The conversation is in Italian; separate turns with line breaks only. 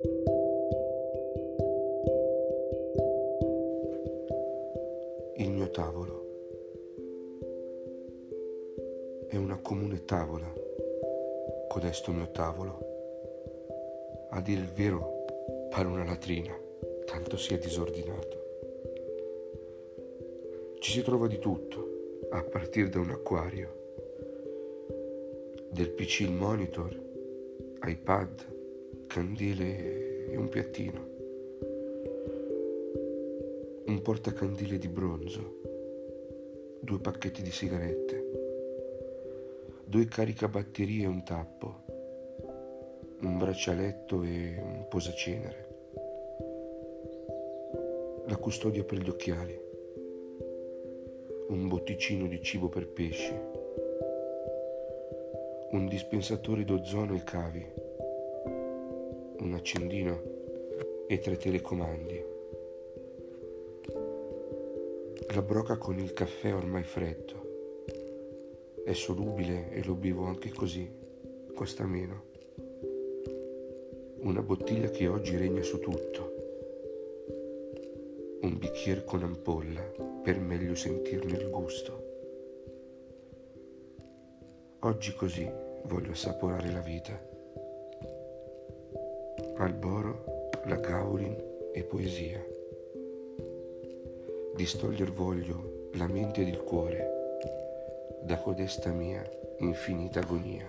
Il mio tavolo è una comune tavola, codesto mio tavolo. A dire il vero, pare una latrina, tanto sia disordinato. Ci si trova di tutto, a partire da un acquario, del PC il monitor, iPad, candele e un piattino, un portacandele di bronzo, due pacchetti di sigarette, due caricabatterie e un tappo, un braccialetto e un posacenere, la custodia per gli occhiali, un botticino di cibo per pesci, un dispensatore d'ozono e cavi, un accendino e tre telecomandi. La broca con il caffè ormai freddo. È solubile e lo bevo anche così, costa meno. Una bottiglia che oggi regna su tutto. Un bicchiere con ampolla per meglio sentirne il gusto. Oggi così voglio assaporare la vita. Alboro, la Gaurin e poesia. Distoglier voglio la mente ed il cuore da codesta mia infinita agonia.